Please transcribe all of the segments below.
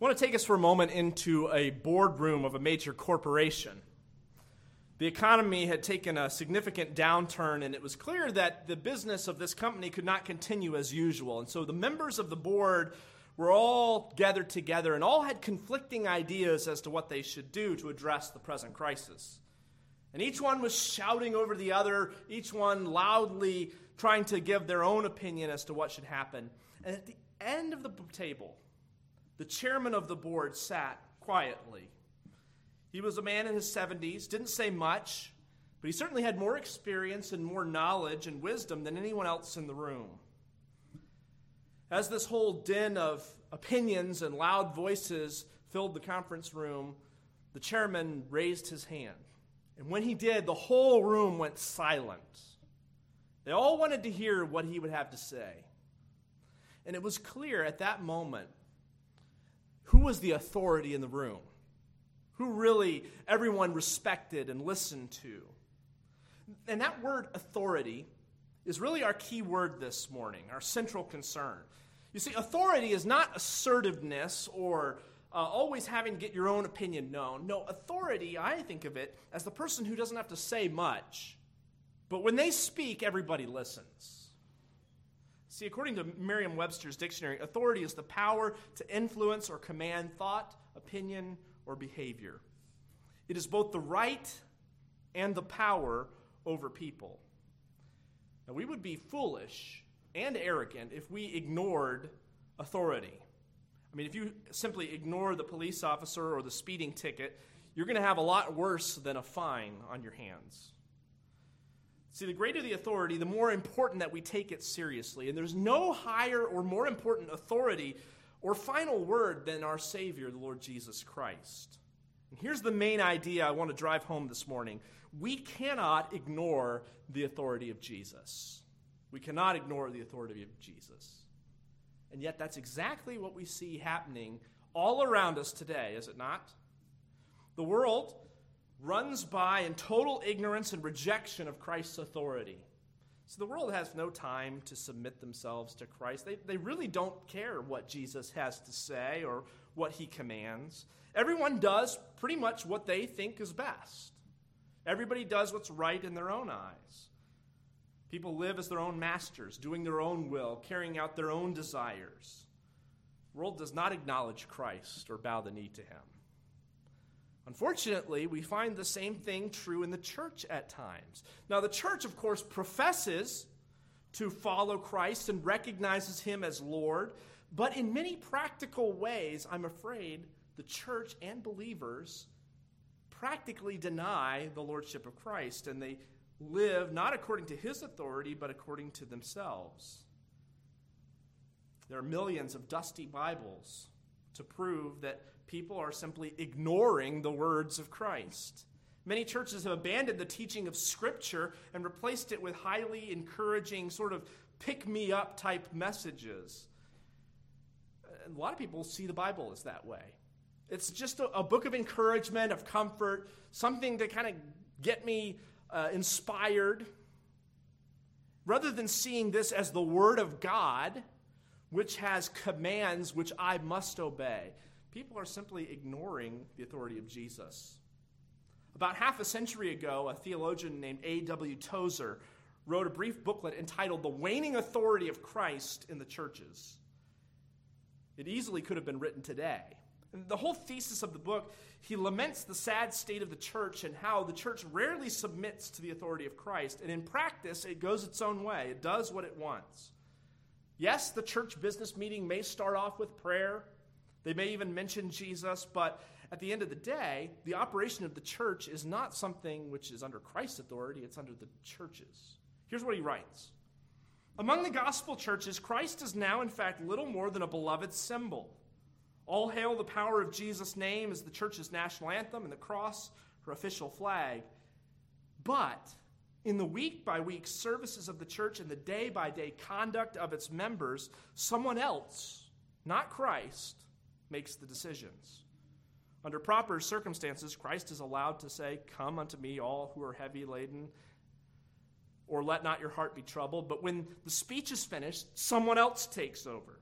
I want to take us for a moment into a boardroom of a major corporation. The economy had taken a significant downturn, and it was clear that the business of this company could not continue as usual. And so the members of the board were all gathered together and all had conflicting ideas as to what they should do to address the present crisis. And each one was shouting over the other, each one loudly trying to give their own opinion as to what should happen. And at the end of the table, the chairman of the board sat quietly. He was a man in his 70s, didn't say much, but he certainly had more experience and more knowledge and wisdom than anyone else in the room. As this whole din of opinions and loud voices filled the conference room, the chairman raised his hand. And when he did, the whole room went silent. They all wanted to hear what he would have to say. And it was clear at that moment who was the authority in the room? Who really everyone respected and listened to? And that word authority is really our key word this morning, our central concern. You see, authority is not assertiveness or uh, always having to get your own opinion known. No, authority, I think of it as the person who doesn't have to say much, but when they speak, everybody listens. See, according to Merriam Webster's dictionary, authority is the power to influence or command thought, opinion, or behavior. It is both the right and the power over people. Now, we would be foolish and arrogant if we ignored authority. I mean, if you simply ignore the police officer or the speeding ticket, you're going to have a lot worse than a fine on your hands. See, the greater the authority, the more important that we take it seriously. And there's no higher or more important authority or final word than our Savior, the Lord Jesus Christ. And here's the main idea I want to drive home this morning we cannot ignore the authority of Jesus. We cannot ignore the authority of Jesus. And yet, that's exactly what we see happening all around us today, is it not? The world runs by in total ignorance and rejection of Christ's authority. So the world has no time to submit themselves to Christ. They, they really don't care what Jesus has to say or what he commands. Everyone does pretty much what they think is best. Everybody does what's right in their own eyes. People live as their own masters, doing their own will, carrying out their own desires. The world does not acknowledge Christ or bow the knee to him. Unfortunately, we find the same thing true in the church at times. Now, the church, of course, professes to follow Christ and recognizes him as Lord, but in many practical ways, I'm afraid the church and believers practically deny the lordship of Christ and they live not according to his authority, but according to themselves. There are millions of dusty Bibles to prove that people are simply ignoring the words of Christ. Many churches have abandoned the teaching of Scripture and replaced it with highly encouraging, sort of pick me up type messages. A lot of people see the Bible as that way. It's just a, a book of encouragement, of comfort, something to kind of get me uh, inspired. Rather than seeing this as the Word of God, which has commands which I must obey people are simply ignoring the authority of Jesus. About half a century ago, a theologian named A.W. Tozer wrote a brief booklet entitled The Waning Authority of Christ in the Churches. It easily could have been written today. The whole thesis of the book, he laments the sad state of the church and how the church rarely submits to the authority of Christ. And in practice, it goes its own way, it does what it wants. Yes, the church business meeting may start off with prayer they may even mention Jesus, but at the end of the day, the operation of the church is not something which is under Christ's authority, it's under the church's. Here's what he writes Among the gospel churches, Christ is now, in fact, little more than a beloved symbol. All hail the power of Jesus' name as the church's national anthem and the cross her official flag. But in the week by week services of the church and the day by day conduct of its members, someone else, not Christ, makes the decisions. Under proper circumstances, Christ is allowed to say, Come unto me, all who are heavy laden, or let not your heart be troubled. But when the speech is finished, someone else takes over.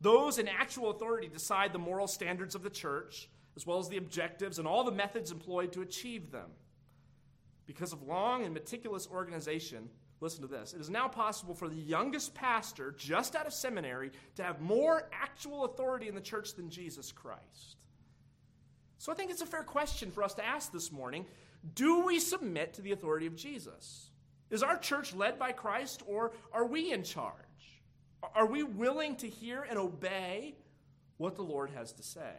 Those in actual authority decide the moral standards of the church, as well as the objectives and all the methods employed to achieve them. Because of long and meticulous organization, listen to this it is now possible for the youngest pastor just out of seminary to have more actual authority in the church than Jesus Christ. So I think it's a fair question for us to ask this morning. Do we submit to the authority of Jesus? Is our church led by Christ or are we in charge? Are we willing to hear and obey what the Lord has to say?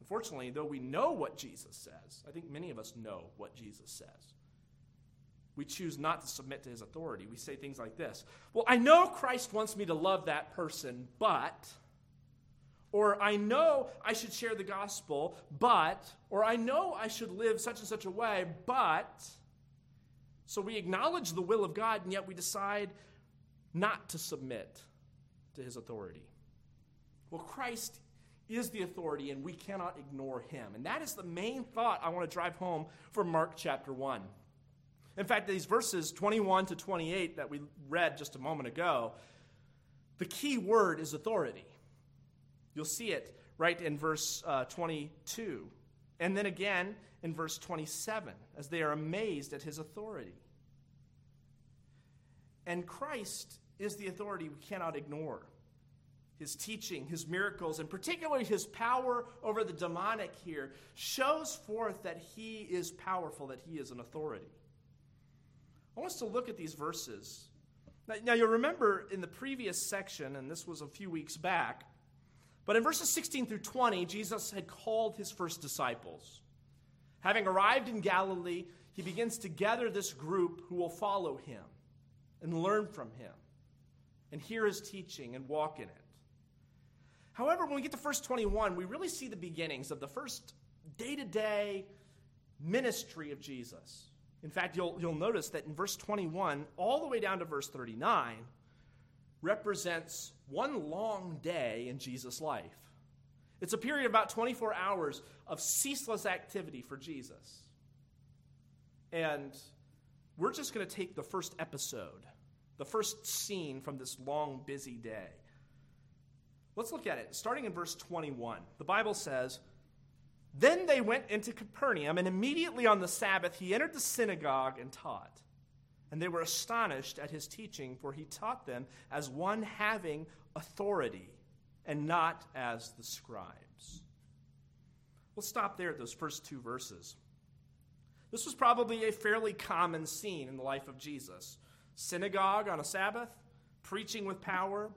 Unfortunately, though we know what Jesus says, I think many of us know what Jesus says. We choose not to submit to his authority. We say things like this Well, I know Christ wants me to love that person, but. Or I know I should share the gospel, but. Or I know I should live such and such a way, but. So we acknowledge the will of God, and yet we decide not to submit to his authority. Well, Christ is the authority, and we cannot ignore him. And that is the main thought I want to drive home from Mark chapter 1. In fact, these verses 21 to 28 that we read just a moment ago, the key word is authority. You'll see it right in verse uh, 22. And then again in verse 27, as they are amazed at his authority. And Christ is the authority we cannot ignore. His teaching, his miracles, and particularly his power over the demonic here shows forth that he is powerful, that he is an authority. I want us to look at these verses. Now, now, you'll remember in the previous section, and this was a few weeks back, but in verses 16 through 20, Jesus had called his first disciples. Having arrived in Galilee, he begins to gather this group who will follow him and learn from him and hear his teaching and walk in it. However, when we get to verse 21, we really see the beginnings of the first day to day ministry of Jesus. In fact, you'll, you'll notice that in verse 21, all the way down to verse 39, represents one long day in Jesus' life. It's a period of about 24 hours of ceaseless activity for Jesus. And we're just going to take the first episode the first scene from this long, busy day. Let's look at it. Starting in verse 21, the Bible says, Then they went into Capernaum, and immediately on the Sabbath he entered the synagogue and taught. And they were astonished at his teaching, for he taught them as one having authority, and not as the scribes. We'll stop there at those first two verses. This was probably a fairly common scene in the life of Jesus synagogue on a Sabbath, preaching with power,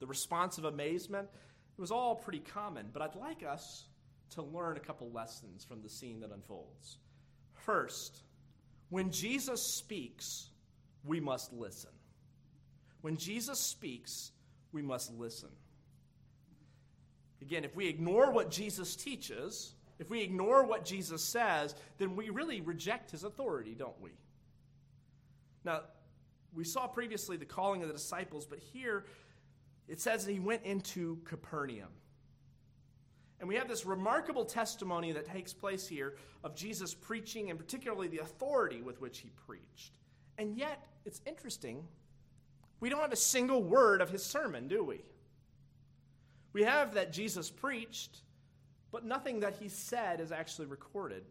the response of amazement. It was all pretty common, but I'd like us to learn a couple lessons from the scene that unfolds. First, when Jesus speaks, we must listen. When Jesus speaks, we must listen. Again, if we ignore what Jesus teaches, if we ignore what Jesus says, then we really reject his authority, don't we? Now, we saw previously the calling of the disciples, but here it says that he went into Capernaum. And we have this remarkable testimony that takes place here of Jesus preaching, and particularly the authority with which he preached. And yet, it's interesting, we don't have a single word of his sermon, do we? We have that Jesus preached, but nothing that he said is actually recorded.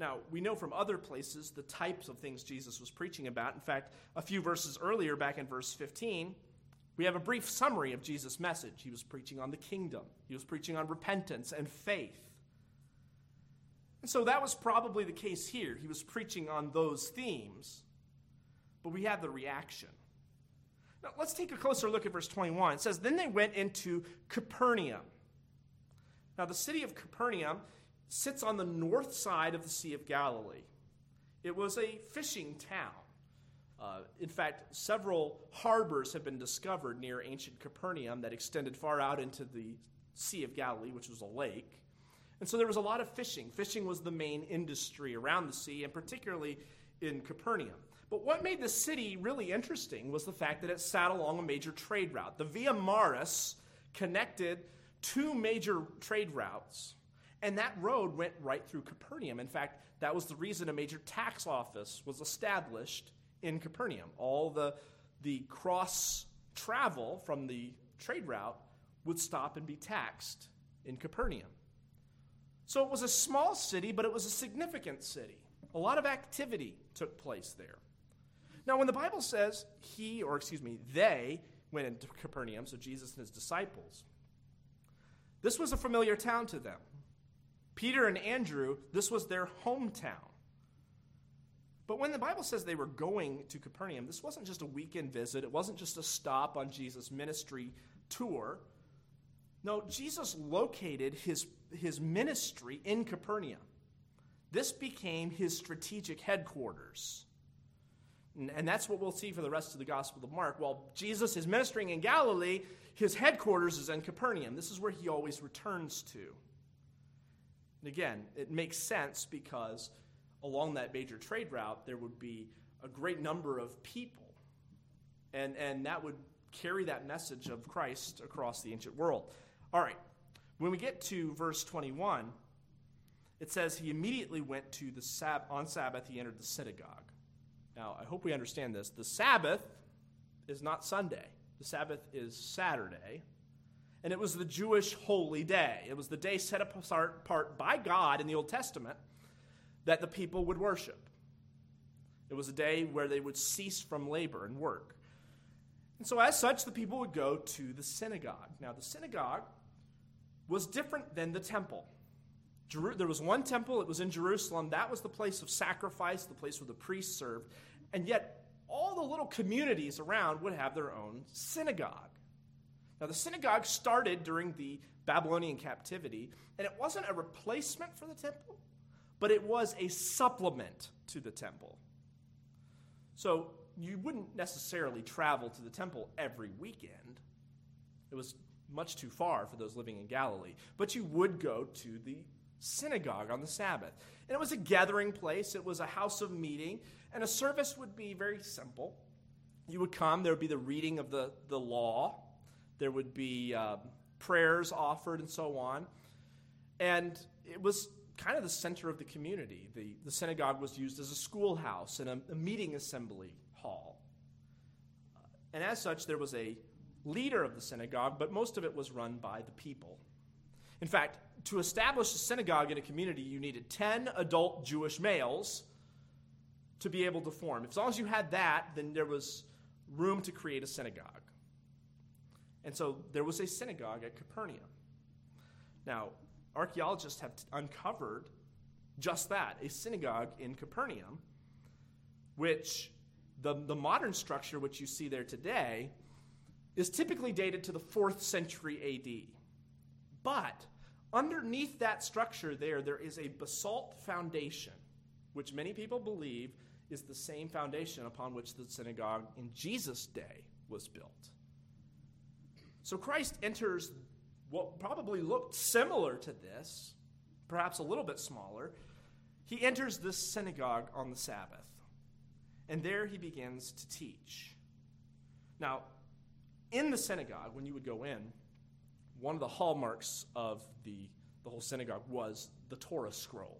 Now, we know from other places the types of things Jesus was preaching about. In fact, a few verses earlier, back in verse 15, we have a brief summary of Jesus' message. He was preaching on the kingdom, he was preaching on repentance and faith. And so that was probably the case here. He was preaching on those themes, but we have the reaction. Now, let's take a closer look at verse 21. It says, Then they went into Capernaum. Now, the city of Capernaum sits on the north side of the Sea of Galilee. It was a fishing town. Uh, in fact, several harbors have been discovered near ancient Capernaum that extended far out into the Sea of Galilee, which was a lake. And so there was a lot of fishing. Fishing was the main industry around the sea, and particularly in Capernaum. But what made the city really interesting was the fact that it sat along a major trade route. The Via Maris connected two major trade routes and that road went right through Capernaum. In fact, that was the reason a major tax office was established in Capernaum. All the, the cross travel from the trade route would stop and be taxed in Capernaum. So it was a small city, but it was a significant city. A lot of activity took place there. Now, when the Bible says he, or excuse me, they went into Capernaum, so Jesus and his disciples, this was a familiar town to them. Peter and Andrew, this was their hometown. But when the Bible says they were going to Capernaum, this wasn't just a weekend visit, it wasn't just a stop on Jesus' ministry tour. No, Jesus located his, his ministry in Capernaum. This became his strategic headquarters. And, and that's what we'll see for the rest of the Gospel of Mark. While Jesus is ministering in Galilee, his headquarters is in Capernaum. This is where he always returns to. And again, it makes sense because along that major trade route, there would be a great number of people. And, and that would carry that message of Christ across the ancient world. All right, when we get to verse 21, it says he immediately went to the Sab- on Sabbath, he entered the synagogue. Now, I hope we understand this. The Sabbath is not Sunday, the Sabbath is Saturday. And it was the Jewish holy day. It was the day set apart by God in the Old Testament that the people would worship. It was a day where they would cease from labor and work. And so, as such, the people would go to the synagogue. Now, the synagogue was different than the temple. There was one temple, it was in Jerusalem. That was the place of sacrifice, the place where the priests served. And yet, all the little communities around would have their own synagogue. Now, the synagogue started during the Babylonian captivity, and it wasn't a replacement for the temple, but it was a supplement to the temple. So you wouldn't necessarily travel to the temple every weekend. It was much too far for those living in Galilee. But you would go to the synagogue on the Sabbath. And it was a gathering place, it was a house of meeting, and a service would be very simple. You would come, there would be the reading of the, the law, there would be uh, prayers offered, and so on. And it was kind of the center of the community. The, the synagogue was used as a schoolhouse and a, a meeting assembly hall. Uh, and as such, there was a leader of the synagogue, but most of it was run by the people. In fact, to establish a synagogue in a community, you needed 10 adult Jewish males to be able to form. As long as you had that, then there was room to create a synagogue. And so there was a synagogue at Capernaum. Now, archaeologists have uncovered just that a synagogue in Capernaum, which the, the modern structure, which you see there today, is typically dated to the fourth century AD. But underneath that structure there, there is a basalt foundation, which many people believe is the same foundation upon which the synagogue in Jesus' day was built. So Christ enters what probably looked similar to this, perhaps a little bit smaller, he enters this synagogue on the Sabbath. And there he begins to teach. Now, in the synagogue, when you would go in, one of the hallmarks of the, the whole synagogue was the Torah scroll.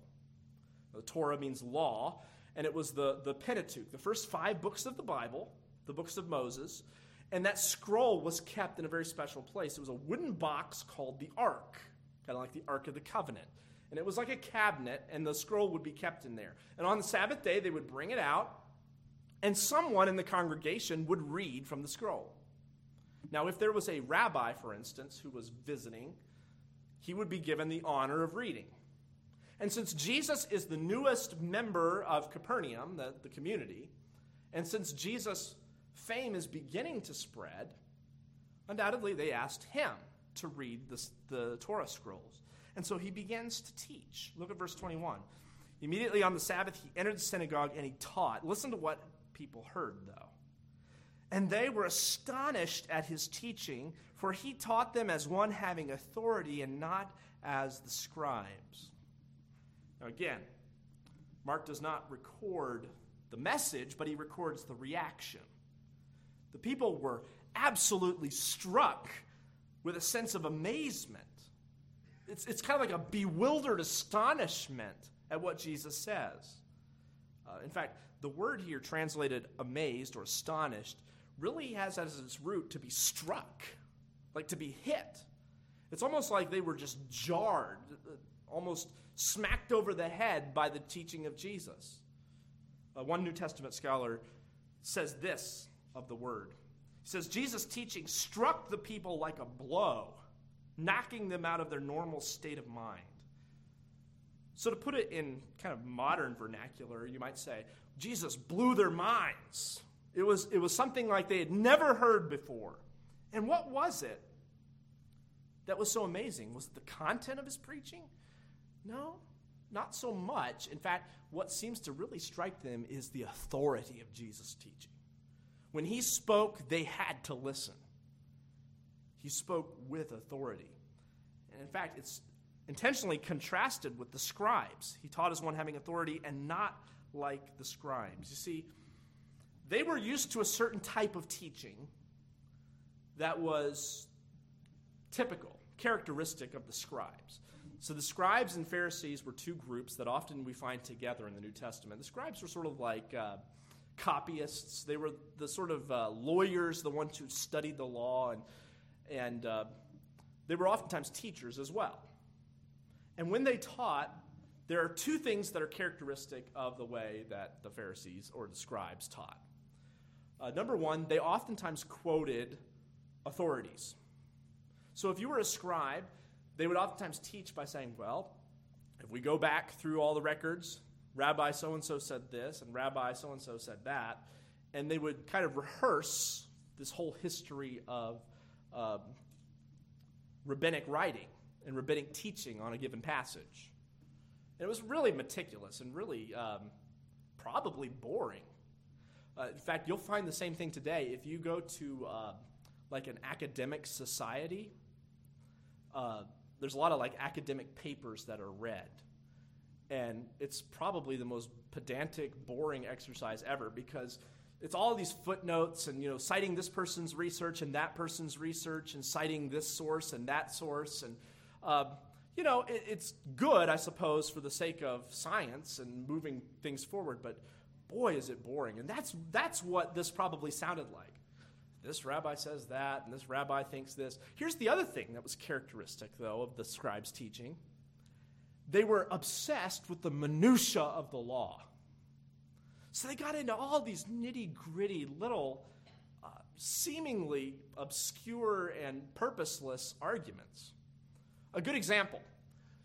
The Torah means law, and it was the, the Pentateuch, the first five books of the Bible, the books of Moses. And that scroll was kept in a very special place. It was a wooden box called the Ark, kind of like the Ark of the Covenant. And it was like a cabinet, and the scroll would be kept in there. And on the Sabbath day, they would bring it out, and someone in the congregation would read from the scroll. Now, if there was a rabbi, for instance, who was visiting, he would be given the honor of reading. And since Jesus is the newest member of Capernaum, the, the community, and since Jesus fame is beginning to spread, undoubtedly they asked him to read the, the Torah scrolls. And so he begins to teach. Look at verse 21. Immediately on the Sabbath, he entered the synagogue and he taught. Listen to what people heard, though. And they were astonished at his teaching, for he taught them as one having authority and not as the scribes. Now, again, Mark does not record the message, but he records the reaction. The people were absolutely struck with a sense of amazement. It's, it's kind of like a bewildered astonishment at what Jesus says. Uh, in fact, the word here translated amazed or astonished really has as its root to be struck. like to be hit. It's almost like they were just jarred, almost smacked over the head by the teaching of Jesus. Uh, one New Testament scholar says this of the word. He says, Jesus' teaching struck the people like a blow, knocking them out of their normal state of mind. So, to put it in kind of modern vernacular, you might say, Jesus blew their minds. It was, it was something like they had never heard before. And what was it that was so amazing? Was it the content of his preaching? No, not so much. In fact, what seems to really strike them is the authority of Jesus' teaching. When he spoke, they had to listen. He spoke with authority. And in fact, it's intentionally contrasted with the scribes. He taught as one having authority and not like the scribes. You see, they were used to a certain type of teaching that was typical, characteristic of the scribes. So the scribes and Pharisees were two groups that often we find together in the New Testament. The scribes were sort of like uh, copyists. They were the sort of uh, lawyers, the ones who studied the law, and and uh, they were oftentimes teachers as well. And when they taught, there are two things that are characteristic of the way that the Pharisees or the scribes taught. Uh, number one, they oftentimes quoted authorities. So if you were a scribe, they would oftentimes teach by saying, well, if we go back through all the records, Rabbi so and so said this, and Rabbi so and so said that, and they would kind of rehearse this whole history of um, rabbinic writing and rabbinic teaching on a given passage. And it was really meticulous and really um, probably boring. Uh, in fact, you'll find the same thing today if you go to uh, like an academic society. Uh, there's a lot of like academic papers that are read. And it's probably the most pedantic, boring exercise ever because it's all these footnotes and you know citing this person's research and that person's research and citing this source and that source and uh, you know it, it's good i suppose for the sake of science and moving things forward but boy is it boring. And that's that's what this probably sounded like. This rabbi says that, and this rabbi thinks this. Here's the other thing that was characteristic, though, of the scribes' teaching they were obsessed with the minutiae of the law. So they got into all these nitty gritty little, uh, seemingly obscure and purposeless arguments. A good example.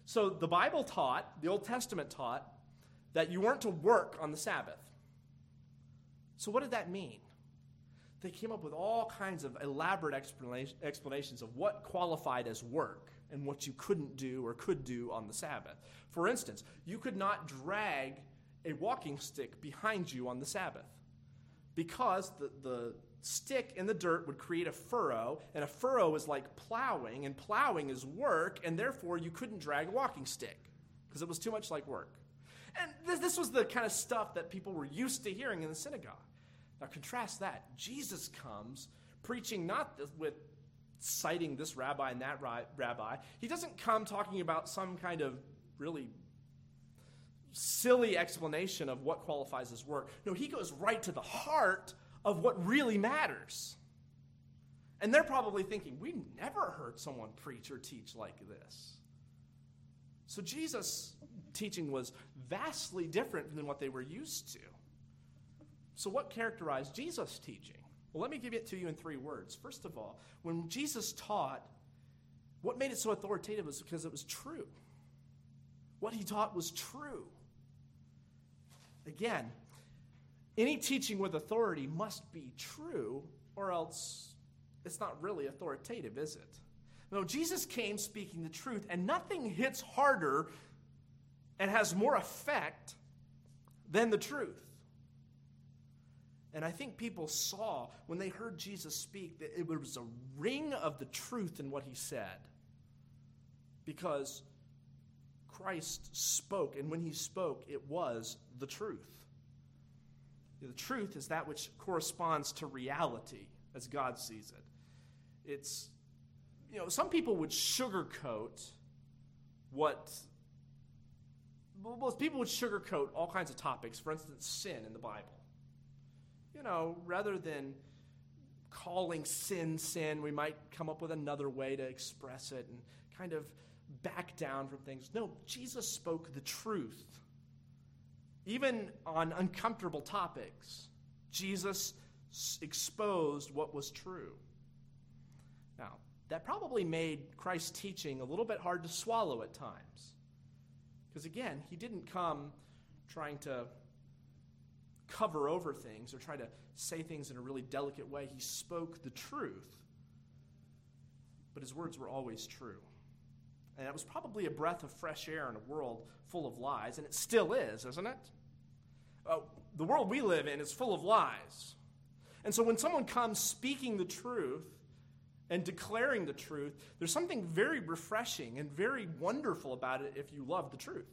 So the Bible taught, the Old Testament taught, that you weren't to work on the Sabbath. So what did that mean? they came up with all kinds of elaborate explanations of what qualified as work and what you couldn't do or could do on the Sabbath. For instance, you could not drag a walking stick behind you on the Sabbath because the, the stick in the dirt would create a furrow, and a furrow is like plowing, and plowing is work, and therefore you couldn't drag a walking stick because it was too much like work. And this, this was the kind of stuff that people were used to hearing in the synagogue. Now, contrast that. Jesus comes preaching not with citing this rabbi and that rabbi. He doesn't come talking about some kind of really silly explanation of what qualifies as work. No, he goes right to the heart of what really matters. And they're probably thinking, we never heard someone preach or teach like this. So Jesus' teaching was vastly different than what they were used to. So, what characterized Jesus' teaching? Well, let me give it to you in three words. First of all, when Jesus taught, what made it so authoritative was because it was true. What he taught was true. Again, any teaching with authority must be true, or else it's not really authoritative, is it? No, Jesus came speaking the truth, and nothing hits harder and has more effect than the truth. And I think people saw when they heard Jesus speak that it was a ring of the truth in what he said. Because Christ spoke, and when he spoke, it was the truth. The truth is that which corresponds to reality as God sees it. It's, you know, some people would sugarcoat what, well, people would sugarcoat all kinds of topics, for instance, sin in the Bible you know, rather than calling sin sin. We might come up with another way to express it and kind of back down from things. No, Jesus spoke the truth. Even on uncomfortable topics, Jesus exposed what was true. Now, that probably made Christ's teaching a little bit hard to swallow at times. Because again, he didn't come trying to cover over things or try to say things in a really delicate way. He spoke the truth, but his words were always true. And that was probably a breath of fresh air in a world full of lies, and it still is, isn't it? Uh, the world we live in is full of lies. And so when someone comes speaking the truth and declaring the truth, there's something very refreshing and very wonderful about it if you love the truth.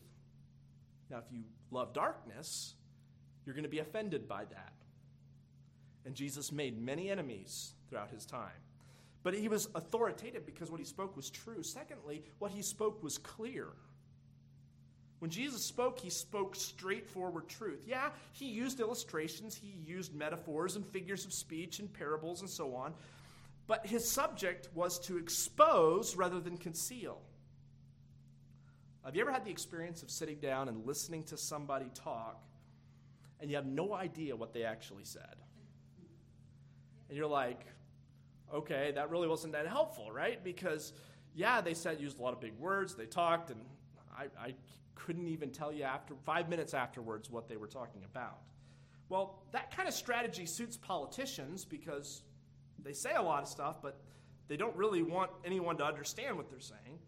Now, if you love darkness, you're going to be offended by that. And Jesus made many enemies throughout his time. But he was authoritative because what he spoke was true. Secondly, what he spoke was clear. When Jesus spoke, he spoke straightforward truth. Yeah, he used illustrations, he used metaphors and figures of speech and parables and so on, but his subject was to expose rather than conceal. Have you ever had the experience of sitting down and listening to somebody talk and you have no idea what they actually said. And you're like, okay, that really wasn't that helpful, right? Because, yeah, they said, used a lot of big words, they talked, and I, I couldn't even tell you after five minutes afterwards what they were talking about. Well, that kind of strategy suits politicians because they say a lot of stuff, but they don't really want anyone to understand what they're saying.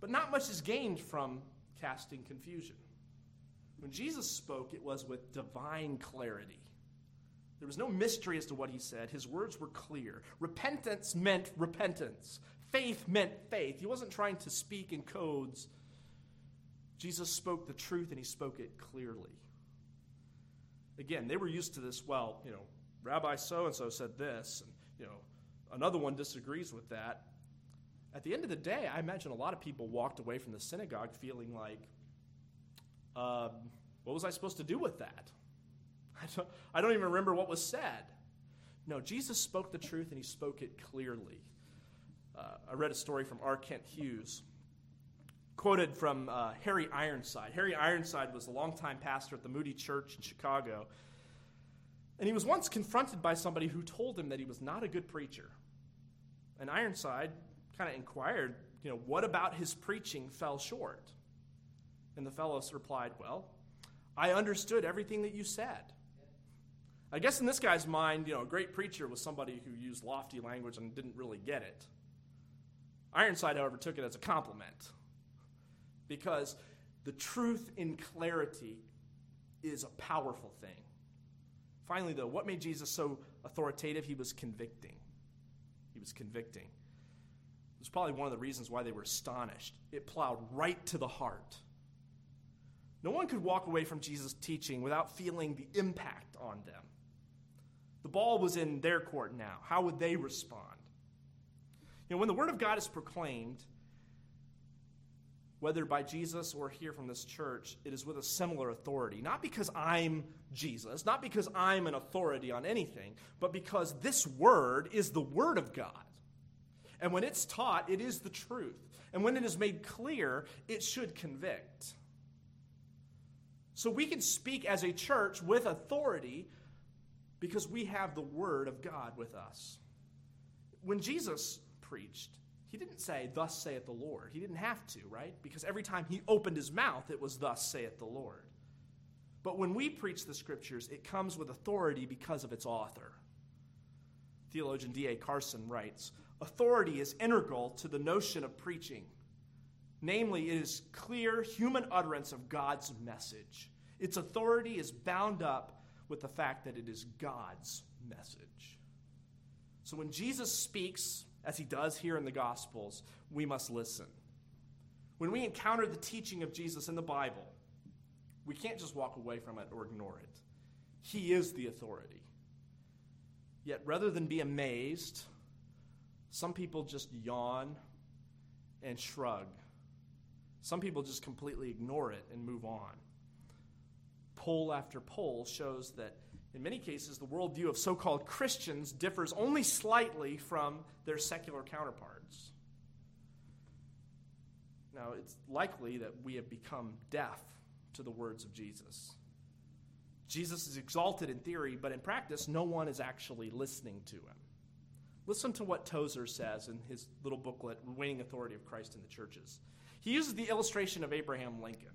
But not much is gained from casting confusion. When Jesus spoke, it was with divine clarity. There was no mystery as to what he said. His words were clear. Repentance meant repentance, faith meant faith. He wasn't trying to speak in codes. Jesus spoke the truth and he spoke it clearly. Again, they were used to this. Well, you know, Rabbi so and so said this, and, you know, another one disagrees with that. At the end of the day, I imagine a lot of people walked away from the synagogue feeling like, um, what was I supposed to do with that? I don't, I don't even remember what was said. No, Jesus spoke the truth and he spoke it clearly. Uh, I read a story from R. Kent Hughes, quoted from uh, Harry Ironside. Harry Ironside was a longtime pastor at the Moody Church in Chicago. And he was once confronted by somebody who told him that he was not a good preacher. And Ironside kind of inquired, you know, what about his preaching fell short? And the fellow replied, Well, I understood everything that you said. I guess in this guy's mind, you know, a great preacher was somebody who used lofty language and didn't really get it. Ironside, however, took it as a compliment because the truth in clarity is a powerful thing. Finally, though, what made Jesus so authoritative? He was convicting. He was convicting. It was probably one of the reasons why they were astonished. It plowed right to the heart. No one could walk away from Jesus' teaching without feeling the impact on them. The ball was in their court now. How would they respond? You know, when the Word of God is proclaimed, whether by Jesus or here from this church, it is with a similar authority. Not because I'm Jesus, not because I'm an authority on anything, but because this Word is the Word of God. And when it's taught, it is the truth. And when it is made clear, it should convict. So we can speak as a church with authority because we have the Word of God with us. When Jesus preached, he didn't say, Thus saith the Lord. He didn't have to, right? Because every time he opened his mouth, it was, Thus saith the Lord. But when we preach the scriptures, it comes with authority because of its author. Theologian D.A. Carson writes Authority is integral to the notion of preaching. Namely, it is clear human utterance of God's message. Its authority is bound up with the fact that it is God's message. So when Jesus speaks, as he does here in the Gospels, we must listen. When we encounter the teaching of Jesus in the Bible, we can't just walk away from it or ignore it. He is the authority. Yet rather than be amazed, some people just yawn and shrug some people just completely ignore it and move on. Poll after poll shows that In many cases, the worldview of so called Christians differs only slightly from their secular counterparts. Now, it's likely that we have become deaf to the words of Jesus. Jesus is exalted in theory, but in practice, no one is actually listening to him. Listen to what Tozer says in his little booklet, Waning Authority of Christ in the Churches. He uses the illustration of Abraham Lincoln.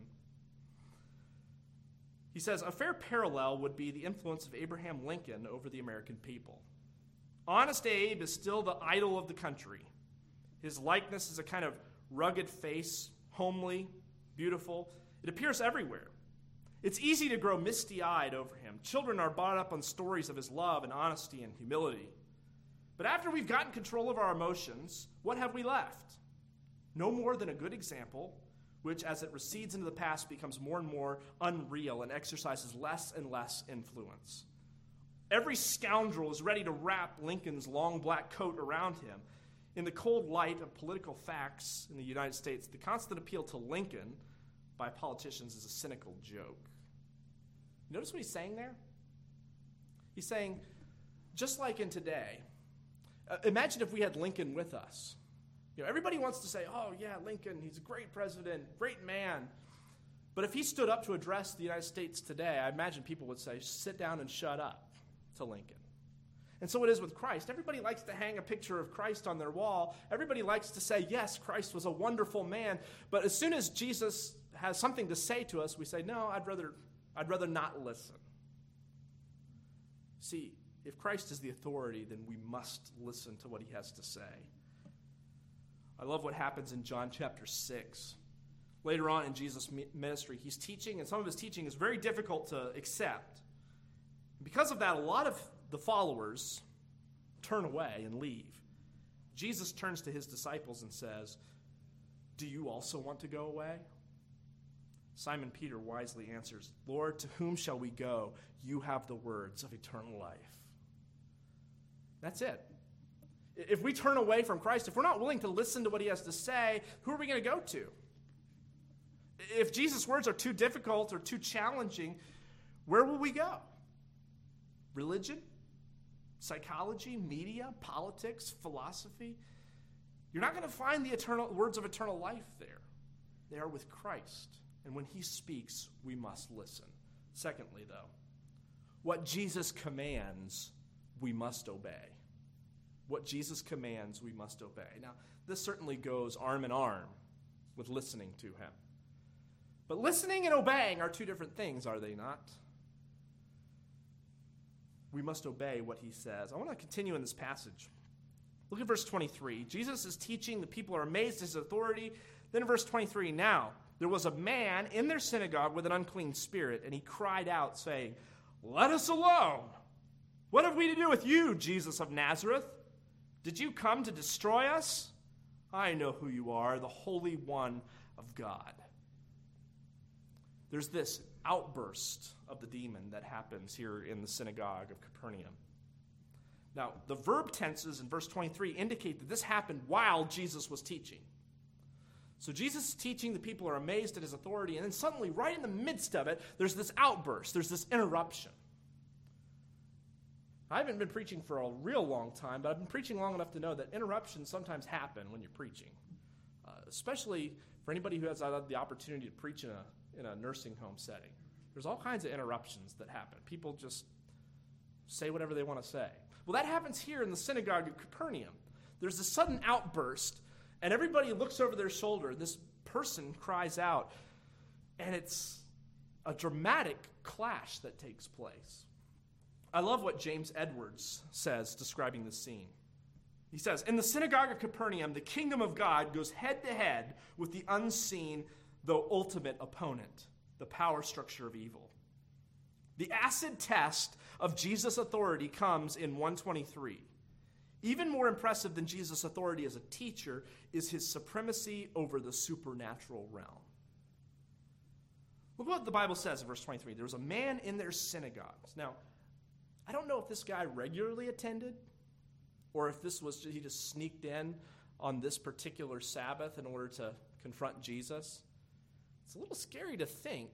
He says a fair parallel would be the influence of Abraham Lincoln over the American people. Honest Abe is still the idol of the country. His likeness is a kind of rugged face, homely, beautiful. It appears everywhere. It's easy to grow misty eyed over him. Children are brought up on stories of his love and honesty and humility. But after we've gotten control of our emotions, what have we left? No more than a good example which, as it recedes into the past, becomes more and more unreal and exercises less and less influence. Every scoundrel is ready to wrap Lincoln's long black coat around him. In the cold light of political facts in the United States, the constant appeal to Lincoln by politicians is a cynical joke. Notice what he's saying there? He's saying, just like in today, uh, imagine if we had Lincoln with us. You know, everybody wants to say, oh, yeah, Lincoln, he's a great president, great man. But if he stood up to address the United States today, I imagine people would say, sit down and shut up to Lincoln. And so it is with Christ. Everybody likes to hang a picture of Christ on their wall. Everybody likes to say, yes, Christ was a wonderful man. But as soon as Jesus has something to say to us, we say, no, I'd rather, I'd rather not listen. See, if Christ is the authority, then we must listen to what he has to say. I love what happens in John chapter 6. Later on in Jesus' ministry, he's teaching, and some of his teaching is very difficult to accept. Because of that, a lot of the followers turn away and leave. Jesus turns to his disciples and says, Do you also want to go away? Simon Peter wisely answers, Lord, to whom shall we go? You have the words of eternal life. That's it. If we turn away from Christ, if we're not willing to listen to what he has to say, who are we going to go to? If Jesus' words are too difficult or too challenging, where will we go? Religion? Psychology? Media? Politics? Philosophy? You're not going to find the eternal words of eternal life there. They are with Christ. And when he speaks, we must listen. Secondly, though, what Jesus commands, we must obey. What Jesus commands, we must obey. Now, this certainly goes arm in arm with listening to him. But listening and obeying are two different things, are they not? We must obey what he says. I want to continue in this passage. Look at verse 23. Jesus is teaching, the people are amazed at his authority. Then in verse 23, now there was a man in their synagogue with an unclean spirit, and he cried out, saying, Let us alone. What have we to do with you, Jesus of Nazareth? Did you come to destroy us? I know who you are, the Holy One of God. There's this outburst of the demon that happens here in the synagogue of Capernaum. Now, the verb tenses in verse 23 indicate that this happened while Jesus was teaching. So Jesus is teaching, the people are amazed at his authority, and then suddenly, right in the midst of it, there's this outburst, there's this interruption. I haven't been preaching for a real long time, but I've been preaching long enough to know that interruptions sometimes happen when you're preaching, uh, especially for anybody who has the opportunity to preach in a, in a nursing home setting. There's all kinds of interruptions that happen. People just say whatever they want to say. Well, that happens here in the synagogue of Capernaum. There's a sudden outburst, and everybody looks over their shoulder. This person cries out, and it's a dramatic clash that takes place. I love what James Edwards says describing the scene. He says, In the synagogue of Capernaum, the kingdom of God goes head to head with the unseen, though ultimate opponent, the power structure of evil. The acid test of Jesus' authority comes in 123. Even more impressive than Jesus' authority as a teacher is his supremacy over the supernatural realm. Look what the Bible says in verse 23. There was a man in their synagogues. Now, I don't know if this guy regularly attended or if this was he just sneaked in on this particular Sabbath in order to confront Jesus. It's a little scary to think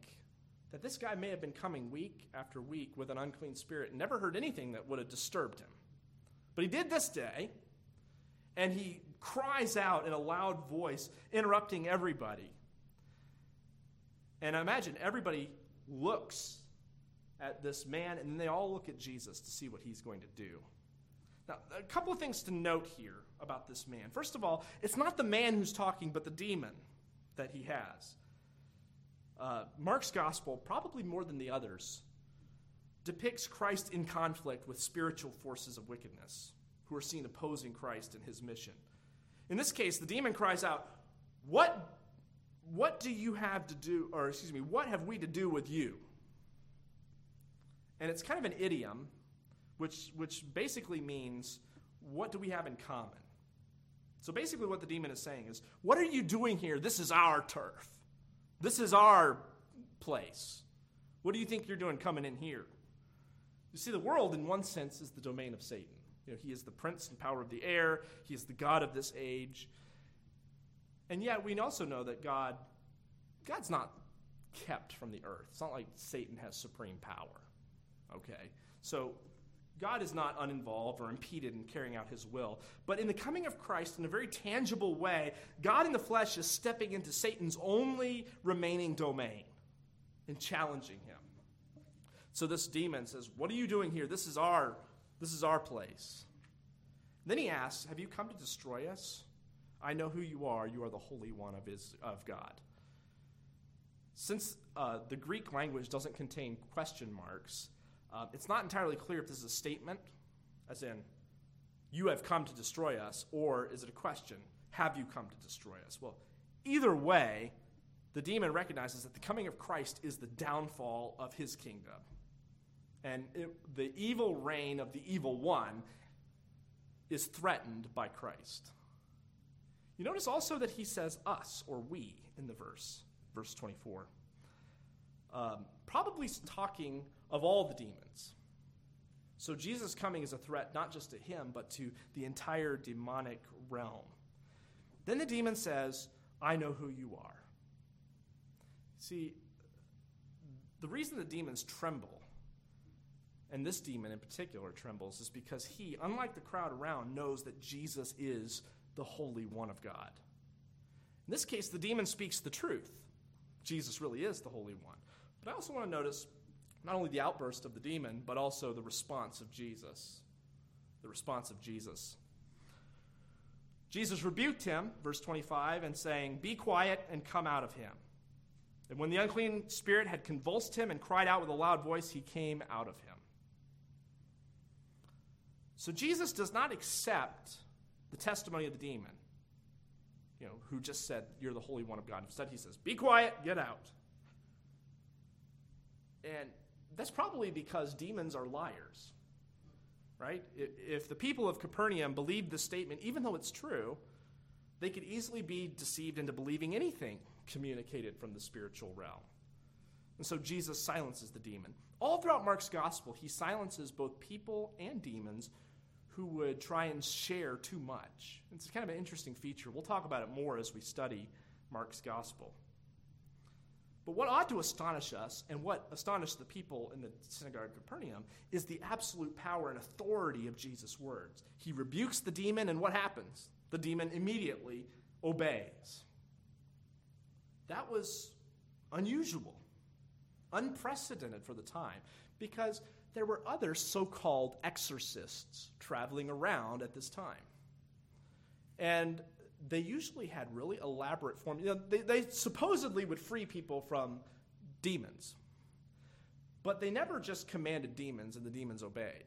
that this guy may have been coming week after week with an unclean spirit never heard anything that would have disturbed him. But he did this day, and he cries out in a loud voice, interrupting everybody. And I imagine everybody looks at this man, and then they all look at Jesus to see what he's going to do. Now, a couple of things to note here about this man. First of all, it's not the man who's talking, but the demon that he has. Uh, Mark's gospel, probably more than the others, depicts Christ in conflict with spiritual forces of wickedness who are seen opposing Christ and his mission. In this case, the demon cries out, What, what do you have to do, or excuse me, what have we to do with you? And it's kind of an idiom, which, which basically means, What do we have in common? So basically, what the demon is saying is, What are you doing here? This is our turf. This is our place. What do you think you're doing coming in here? You see, the world, in one sense, is the domain of Satan. You know, he is the prince and power of the air, he is the God of this age. And yet, we also know that God, God's not kept from the earth. It's not like Satan has supreme power. Okay? So, God is not uninvolved or impeded in carrying out his will. But in the coming of Christ, in a very tangible way, God in the flesh is stepping into Satan's only remaining domain and challenging him. So this demon says, What are you doing here? This is our, this is our place. Then he asks, Have you come to destroy us? I know who you are. You are the Holy One of, his, of God. Since uh, the Greek language doesn't contain question marks, uh, it's not entirely clear if this is a statement, as in, you have come to destroy us, or is it a question, have you come to destroy us? Well, either way, the demon recognizes that the coming of Christ is the downfall of his kingdom. And it, the evil reign of the evil one is threatened by Christ. You notice also that he says us or we in the verse, verse 24. Um, probably talking of all the demons. So Jesus' coming is a threat not just to him, but to the entire demonic realm. Then the demon says, I know who you are. See, the reason the demons tremble, and this demon in particular trembles, is because he, unlike the crowd around, knows that Jesus is the Holy One of God. In this case, the demon speaks the truth. Jesus really is the Holy One. But I also want to notice not only the outburst of the demon, but also the response of Jesus. The response of Jesus. Jesus rebuked him, verse 25, and saying, Be quiet and come out of him. And when the unclean spirit had convulsed him and cried out with a loud voice, he came out of him. So Jesus does not accept the testimony of the demon, you know, who just said, You're the Holy One of God. Instead, he says, Be quiet, get out. And that's probably because demons are liars, right? If the people of Capernaum believed this statement, even though it's true, they could easily be deceived into believing anything communicated from the spiritual realm. And so Jesus silences the demon. All throughout Mark's gospel, he silences both people and demons who would try and share too much. It's kind of an interesting feature. We'll talk about it more as we study Mark's gospel. But what ought to astonish us, and what astonished the people in the synagogue of Capernaum, is the absolute power and authority of Jesus' words. He rebukes the demon, and what happens? The demon immediately obeys. That was unusual, unprecedented for the time, because there were other so called exorcists traveling around at this time. And they usually had really elaborate forms. You know, they, they supposedly would free people from demons. But they never just commanded demons and the demons obeyed.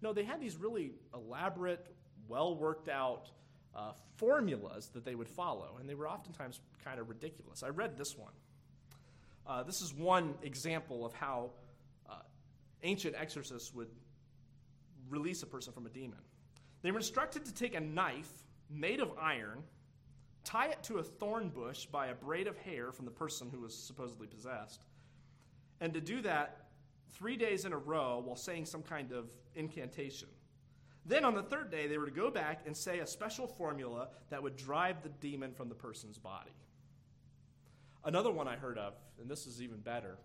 No, they had these really elaborate, well worked out uh, formulas that they would follow, and they were oftentimes kind of ridiculous. I read this one. Uh, this is one example of how uh, ancient exorcists would release a person from a demon. They were instructed to take a knife made of iron, tie it to a thorn bush by a braid of hair from the person who was supposedly possessed, and to do that three days in a row while saying some kind of incantation. Then on the third day, they were to go back and say a special formula that would drive the demon from the person's body. Another one I heard of, and this is even better,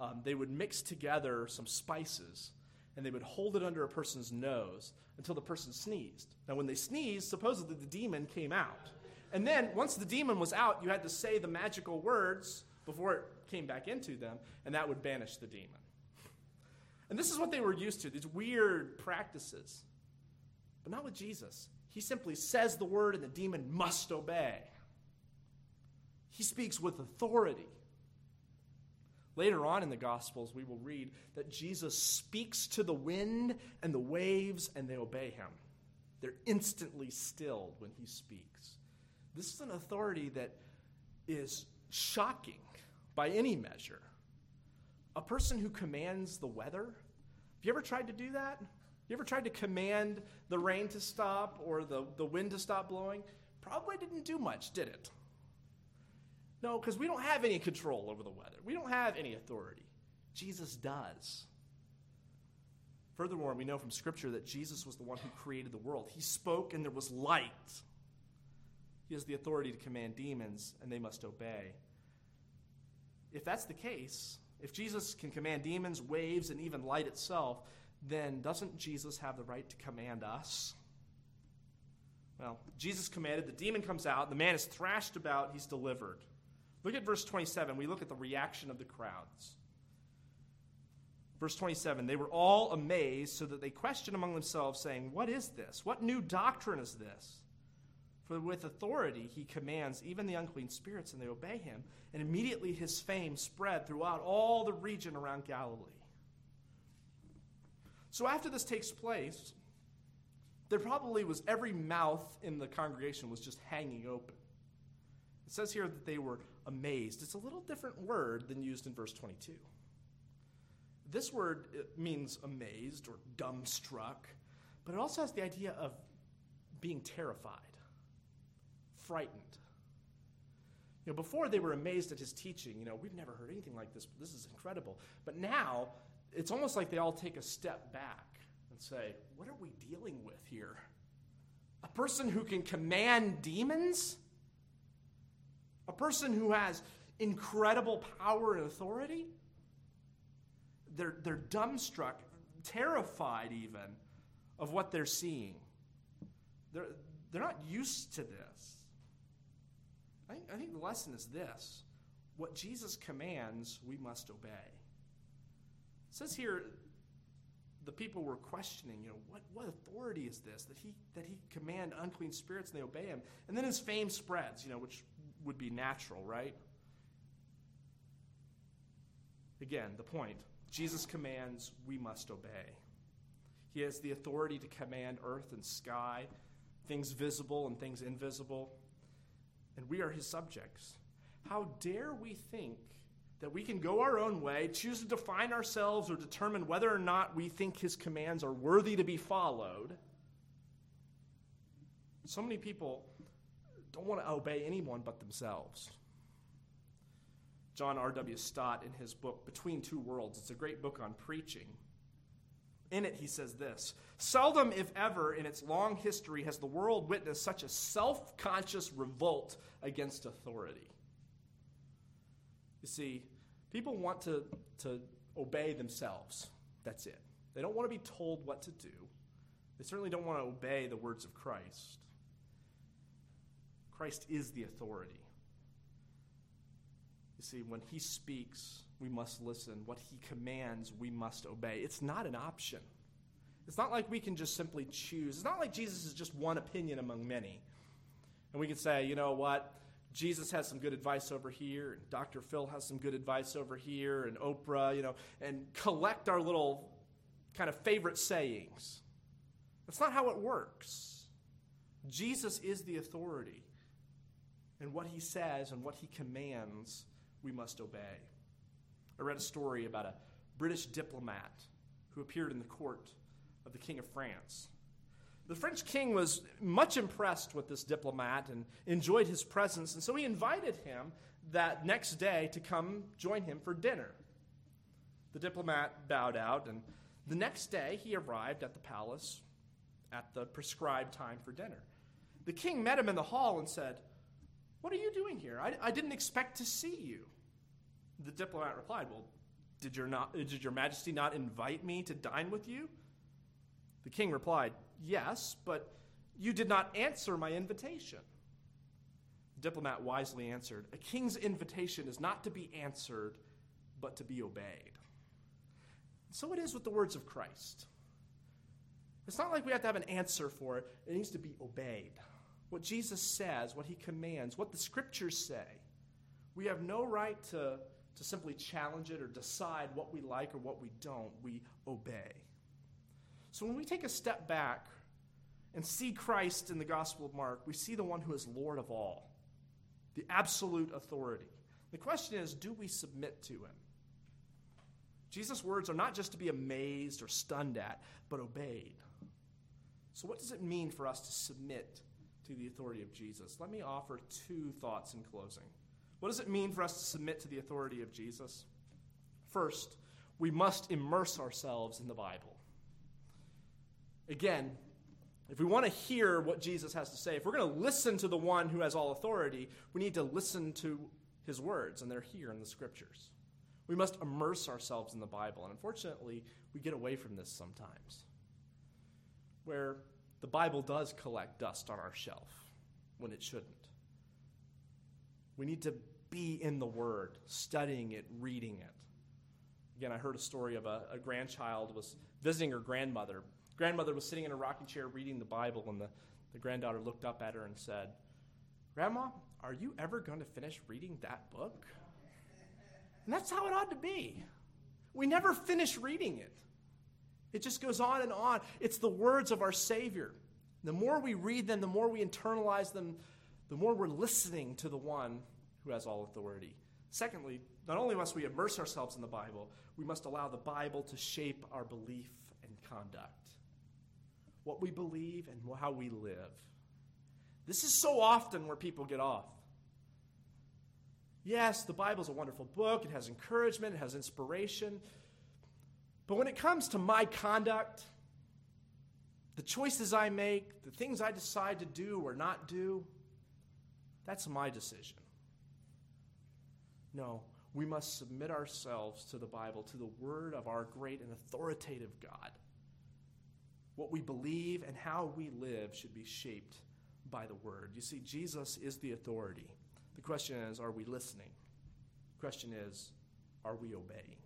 um, they would mix together some spices and they would hold it under a person's nose until the person sneezed. Now, when they sneezed, supposedly the demon came out. And then, once the demon was out, you had to say the magical words before it came back into them, and that would banish the demon. And this is what they were used to these weird practices. But not with Jesus. He simply says the word, and the demon must obey. He speaks with authority. Later on in the Gospels, we will read that Jesus speaks to the wind and the waves, and they obey him. They're instantly stilled when he speaks. This is an authority that is shocking by any measure. A person who commands the weather, have you ever tried to do that? You ever tried to command the rain to stop or the, the wind to stop blowing? Probably didn't do much, did it? No, because we don't have any control over the weather. We don't have any authority. Jesus does. Furthermore, we know from Scripture that Jesus was the one who created the world. He spoke and there was light. He has the authority to command demons, and they must obey. If that's the case, if Jesus can command demons, waves, and even light itself, then doesn't Jesus have the right to command us? Well, Jesus commanded, the demon comes out, the man is thrashed about, he's delivered. Look at verse 27. We look at the reaction of the crowds. Verse 27 They were all amazed, so that they questioned among themselves, saying, What is this? What new doctrine is this? For with authority he commands even the unclean spirits, and they obey him. And immediately his fame spread throughout all the region around Galilee. So after this takes place, there probably was every mouth in the congregation was just hanging open. It says here that they were amazed. It's a little different word than used in verse 22. This word uh, means amazed or dumbstruck, but it also has the idea of being terrified, frightened. You know, before they were amazed at his teaching, you know, we've never heard anything like this. This is incredible. But now, it's almost like they all take a step back and say, What are we dealing with here? A person who can command demons? A person who has incredible power and authority, they're, they're dumbstruck, terrified even of what they're seeing. They're, they're not used to this. I think, I think the lesson is this what Jesus commands, we must obey. It says here, the people were questioning, you know, what, what authority is this that he that he command unclean spirits and they obey him? And then his fame spreads, you know, which would be natural, right? Again, the point Jesus commands, we must obey. He has the authority to command earth and sky, things visible and things invisible, and we are his subjects. How dare we think that we can go our own way, choose to define ourselves, or determine whether or not we think his commands are worthy to be followed? So many people don't want to obey anyone but themselves. John R.W. Stott, in his book Between Two Worlds, it's a great book on preaching. In it, he says this Seldom, if ever, in its long history has the world witnessed such a self conscious revolt against authority. You see, people want to, to obey themselves. That's it. They don't want to be told what to do, they certainly don't want to obey the words of Christ. Christ is the authority. You see, when he speaks, we must listen. What he commands, we must obey. It's not an option. It's not like we can just simply choose. It's not like Jesus is just one opinion among many. And we can say, you know what? Jesus has some good advice over here, and Dr. Phil has some good advice over here, and Oprah, you know, and collect our little kind of favorite sayings. That's not how it works. Jesus is the authority and what he says and what he commands, we must obey. I read a story about a British diplomat who appeared in the court of the King of France. The French king was much impressed with this diplomat and enjoyed his presence, and so he invited him that next day to come join him for dinner. The diplomat bowed out, and the next day he arrived at the palace at the prescribed time for dinner. The king met him in the hall and said, what are you doing here? I, I didn't expect to see you. The diplomat replied, Well, did your, not, did your majesty not invite me to dine with you? The king replied, Yes, but you did not answer my invitation. The diplomat wisely answered, A king's invitation is not to be answered, but to be obeyed. So it is with the words of Christ. It's not like we have to have an answer for it, it needs to be obeyed. What Jesus says, what he commands, what the scriptures say. We have no right to, to simply challenge it or decide what we like or what we don't. We obey. So when we take a step back and see Christ in the Gospel of Mark, we see the one who is Lord of all, the absolute authority. The question is do we submit to him? Jesus' words are not just to be amazed or stunned at, but obeyed. So, what does it mean for us to submit to the authority of Jesus? Let me offer two thoughts in closing. What does it mean for us to submit to the authority of Jesus? First, we must immerse ourselves in the Bible. Again, if we want to hear what Jesus has to say, if we're going to listen to the one who has all authority, we need to listen to his words, and they're here in the scriptures. We must immerse ourselves in the Bible. And unfortunately, we get away from this sometimes, where the Bible does collect dust on our shelf when it shouldn't. We need to be in the Word, studying it, reading it. Again, I heard a story of a, a grandchild was visiting her grandmother grandmother was sitting in a rocking chair reading the Bible, and the, the granddaughter looked up at her and said, Grandma, are you ever going to finish reading that book? And that's how it ought to be. We never finish reading it. It just goes on and on. It's the words of our Savior. The more we read them, the more we internalize them, the more we're listening to the one who has all authority. Secondly, not only must we immerse ourselves in the Bible, we must allow the Bible to shape our belief and conduct what we believe, and how we live. This is so often where people get off. Yes, the Bible is a wonderful book, it has encouragement, it has inspiration. But when it comes to my conduct, the choices I make, the things I decide to do or not do, that's my decision. No, we must submit ourselves to the Bible, to the word of our great and authoritative God. What we believe and how we live should be shaped by the Word. You see, Jesus is the authority. The question is, are we listening? The question is, are we obeying?